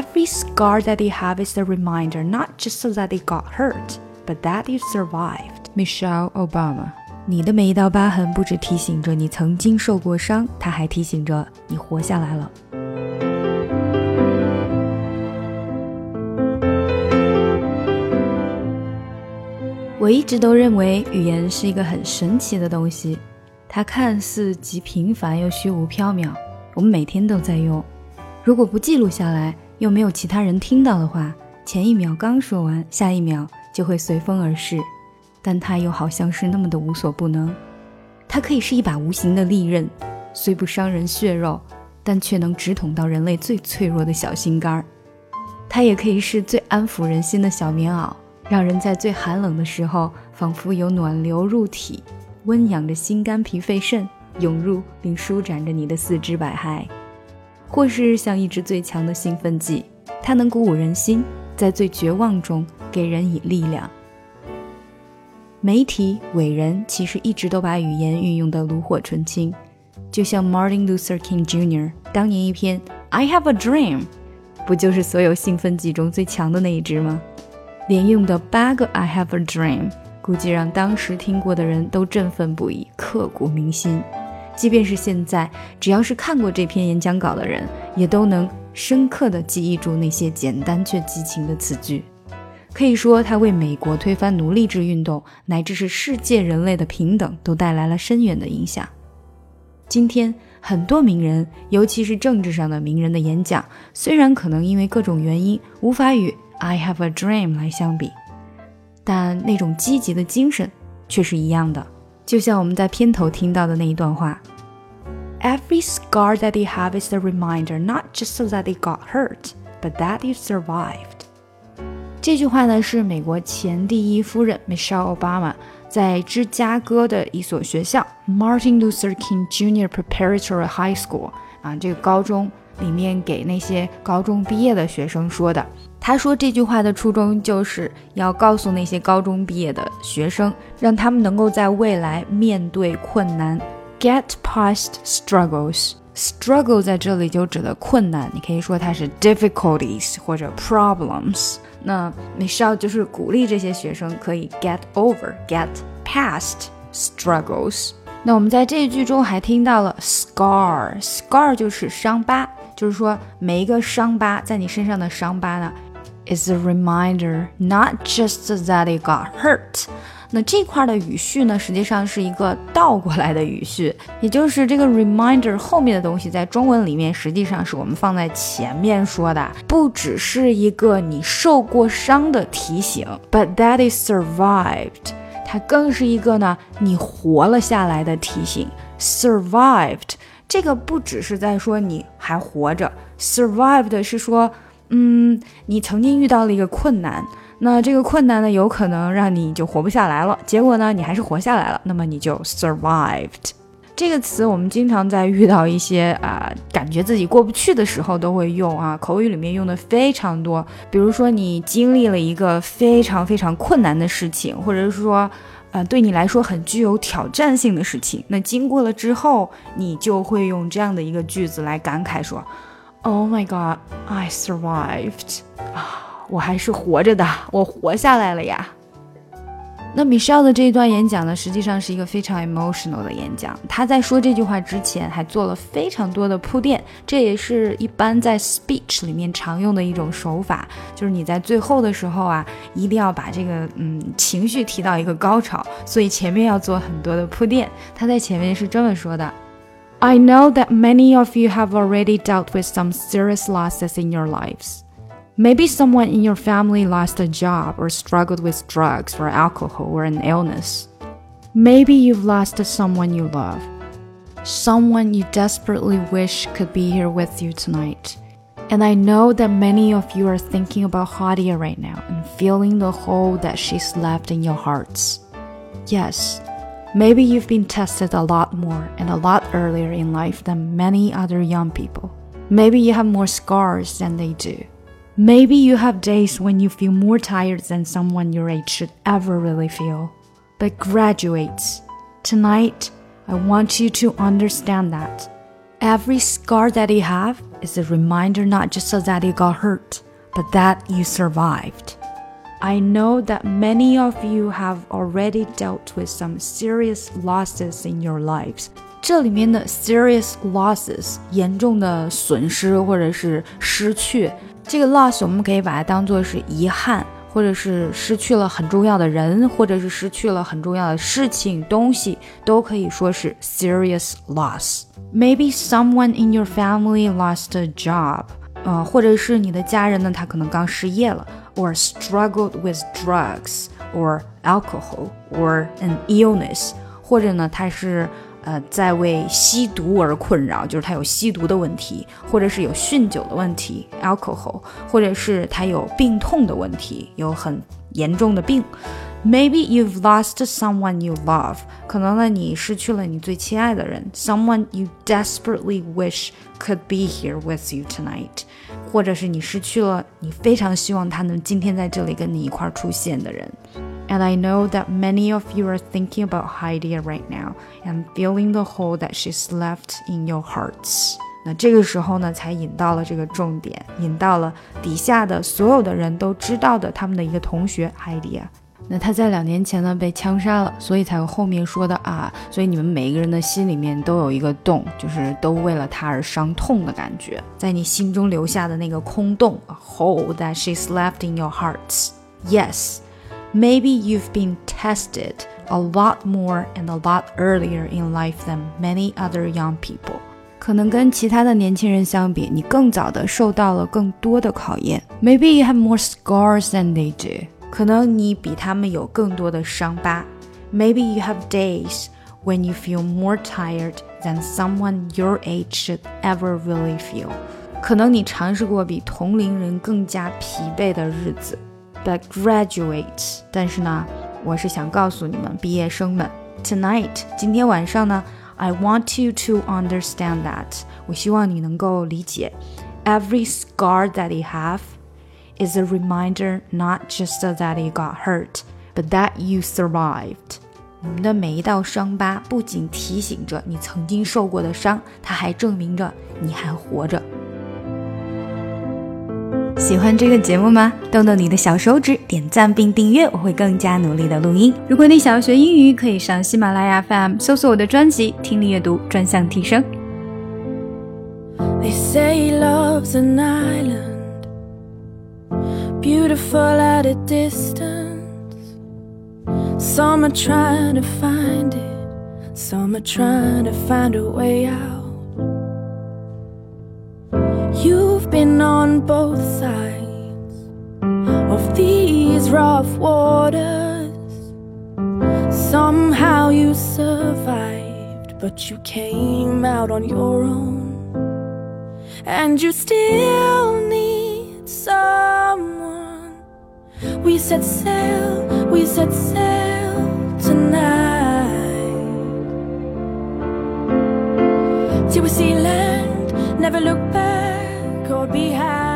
Every scar that you have is a reminder, not just so that you got hurt, but that you survived. Michelle Obama。你的每一道疤痕不只提醒着你曾经受过伤，它还提醒着你活下来了。我一直都认为语言是一个很神奇的东西，它看似极平凡又虚无缥缈，我们每天都在用。如果不记录下来，又没有其他人听到的话，前一秒刚说完，下一秒就会随风而逝。但它又好像是那么的无所不能，它可以是一把无形的利刃，虽不伤人血肉，但却能直捅到人类最脆弱的小心肝儿。它也可以是最安抚人心的小棉袄，让人在最寒冷的时候，仿佛有暖流入体，温养着心肝脾肺肾，涌入并舒展着你的四肢百骸。或是像一支最强的兴奋剂，它能鼓舞人心，在最绝望中给人以力量。媒体伟人其实一直都把语言运用得炉火纯青，就像 Martin Luther King Jr. 当年一篇 "I have a dream"，不就是所有兴奋剂中最强的那一支吗？连用的八个 "I have a dream"，估计让当时听过的人都振奋不已，刻骨铭心。即便是现在，只要是看过这篇演讲稿的人，也都能深刻地记忆住那些简单却激情的词句。可以说，他为美国推翻奴隶制运动，乃至是世界人类的平等，都带来了深远的影响。今天，很多名人，尤其是政治上的名人的演讲，虽然可能因为各种原因无法与 "I have a dream" 来相比，但那种积极的精神却是一样的。就像我们在片头听到的那一段话。Every scar that you have is a reminder, not just so that you got hurt, but that you survived. 这句话呢是美国前第一夫人 Michelle Obama 在芝加哥的一所学校 Martin Luther King Jr. Preparatory High School 啊，这个高中里面给那些高中毕业的学生说的。他说这句话的初衷就是要告诉那些高中毕业的学生，让他们能够在未来面对困难。Get past struggles. Struggle 在这里就指的困难，你可以说它是 difficulties 或者 problems。那米少就是鼓励这些学生可以 get over, get past struggles。那我们在这一句中还听到了 scar, scar 就是伤疤，就是说每一个伤疤在你身上的伤疤呢，is a reminder not just that it got hurt。那这块的语序呢，实际上是一个倒过来的语序，也就是这个 reminder 后面的东西，在中文里面实际上是我们放在前面说的，不只是一个你受过伤的提醒，but that is survived，它更是一个呢你活了下来的提醒。survived 这个不只是在说你还活着，survived 是说，嗯，你曾经遇到了一个困难。那这个困难呢，有可能让你就活不下来了。结果呢，你还是活下来了。那么你就 survived 这个词，我们经常在遇到一些啊，感觉自己过不去的时候都会用啊，口语里面用的非常多。比如说你经历了一个非常非常困难的事情，或者是说，呃，对你来说很具有挑战性的事情，那经过了之后，你就会用这样的一个句子来感慨说：“Oh my God, I survived 啊。”我还是活着的，我活下来了呀。那 Michelle 的这一段演讲呢，实际上是一个非常 emotional 的演讲。他在说这句话之前，还做了非常多的铺垫，这也是一般在 speech 里面常用的一种手法，就是你在最后的时候啊，一定要把这个嗯情绪提到一个高潮，所以前面要做很多的铺垫。他在前面是这么说的：“I know that many of you have already dealt with some serious losses in your lives.” Maybe someone in your family lost a job or struggled with drugs or alcohol or an illness. Maybe you've lost someone you love, someone you desperately wish could be here with you tonight. And I know that many of you are thinking about Hadia right now and feeling the hole that she's left in your hearts. Yes, maybe you've been tested a lot more and a lot earlier in life than many other young people. Maybe you have more scars than they do. Maybe you have days when you feel more tired than someone your age should ever really feel. But graduates, tonight I want you to understand that every scar that you have is a reminder not just so that you got hurt, but that you survived. I know that many of you have already dealt with some serious losses in your lives. 这里面的 serious losses 严重的损失或者是失去， 这个 loss 我们可以把它当做是遗憾，或者是失去了很重要的人，或者是失去了很重要的事情、东西，都可以说是 serious loss. Maybe someone in your family lost a job. 呃，或者是你的家人呢，他可能刚失业了，or struggled with drugs or alcohol or an illness，或者呢，他是 呃在为吸毒而困扰，就是他有吸毒的问题，或者是有酗酒的问题，alcohol，或者是他有病痛的问题，有很严重的病。Maybe you've lost someone you love，可能呢你失去了你最亲爱的人，someone you desperately wish could be here with you tonight，或者是你失去了你非常希望他能今天在这里跟你一块出现的人。And I know that many of you are thinking about Heidi right now and feeling the hole that she's left in your hearts. 那这个时候呢，才引到了这个重点，引到了底下的所有的人都知道的他们的一个同学 Heidi 啊。那他在两年前呢被枪杀了，所以才有后面说的啊，所以你们每一个人的心里面都有一个洞，就是都为了他而伤痛的感觉，在你心中留下的那个空洞，a hole that she's left in your hearts. Yes, maybe you've been tested a lot more and a lot earlier in life than many other young people. 可能跟其他的年轻人相比，你更早的受到了更多的考验。Maybe you have more scars than they do. 可能你比他们有更多的伤疤。Maybe you have days when you feel more tired than someone your age should ever really feel。可能你尝试过比同龄人更加疲惫的日子。 But graduates，但是呢，我是想告诉你们毕业生们，tonight，今天晚上呢，I want you to understand that，我希望你能够理解，every scar that you have。is a reminder not just that you got hurt, but that you survived. 我们的每一道伤疤不仅提醒着你曾经受过的伤，它还证明着你还活着。 喜欢这个节目吗？动动你的小手指，点赞并订阅，我会更加努力的录音。如果你想要学英语，可以上喜马拉雅 FM 搜索我的专辑《听力阅读专项提升》。They say love's an island. beautiful at a distance. Some are trying to find it, some are trying to find a way out. You've been on both sides rough waters. Somehow you survived, but you came out on your own. And you still need someone we set sail, we set sail tonight. Till we see land, never look back or behind.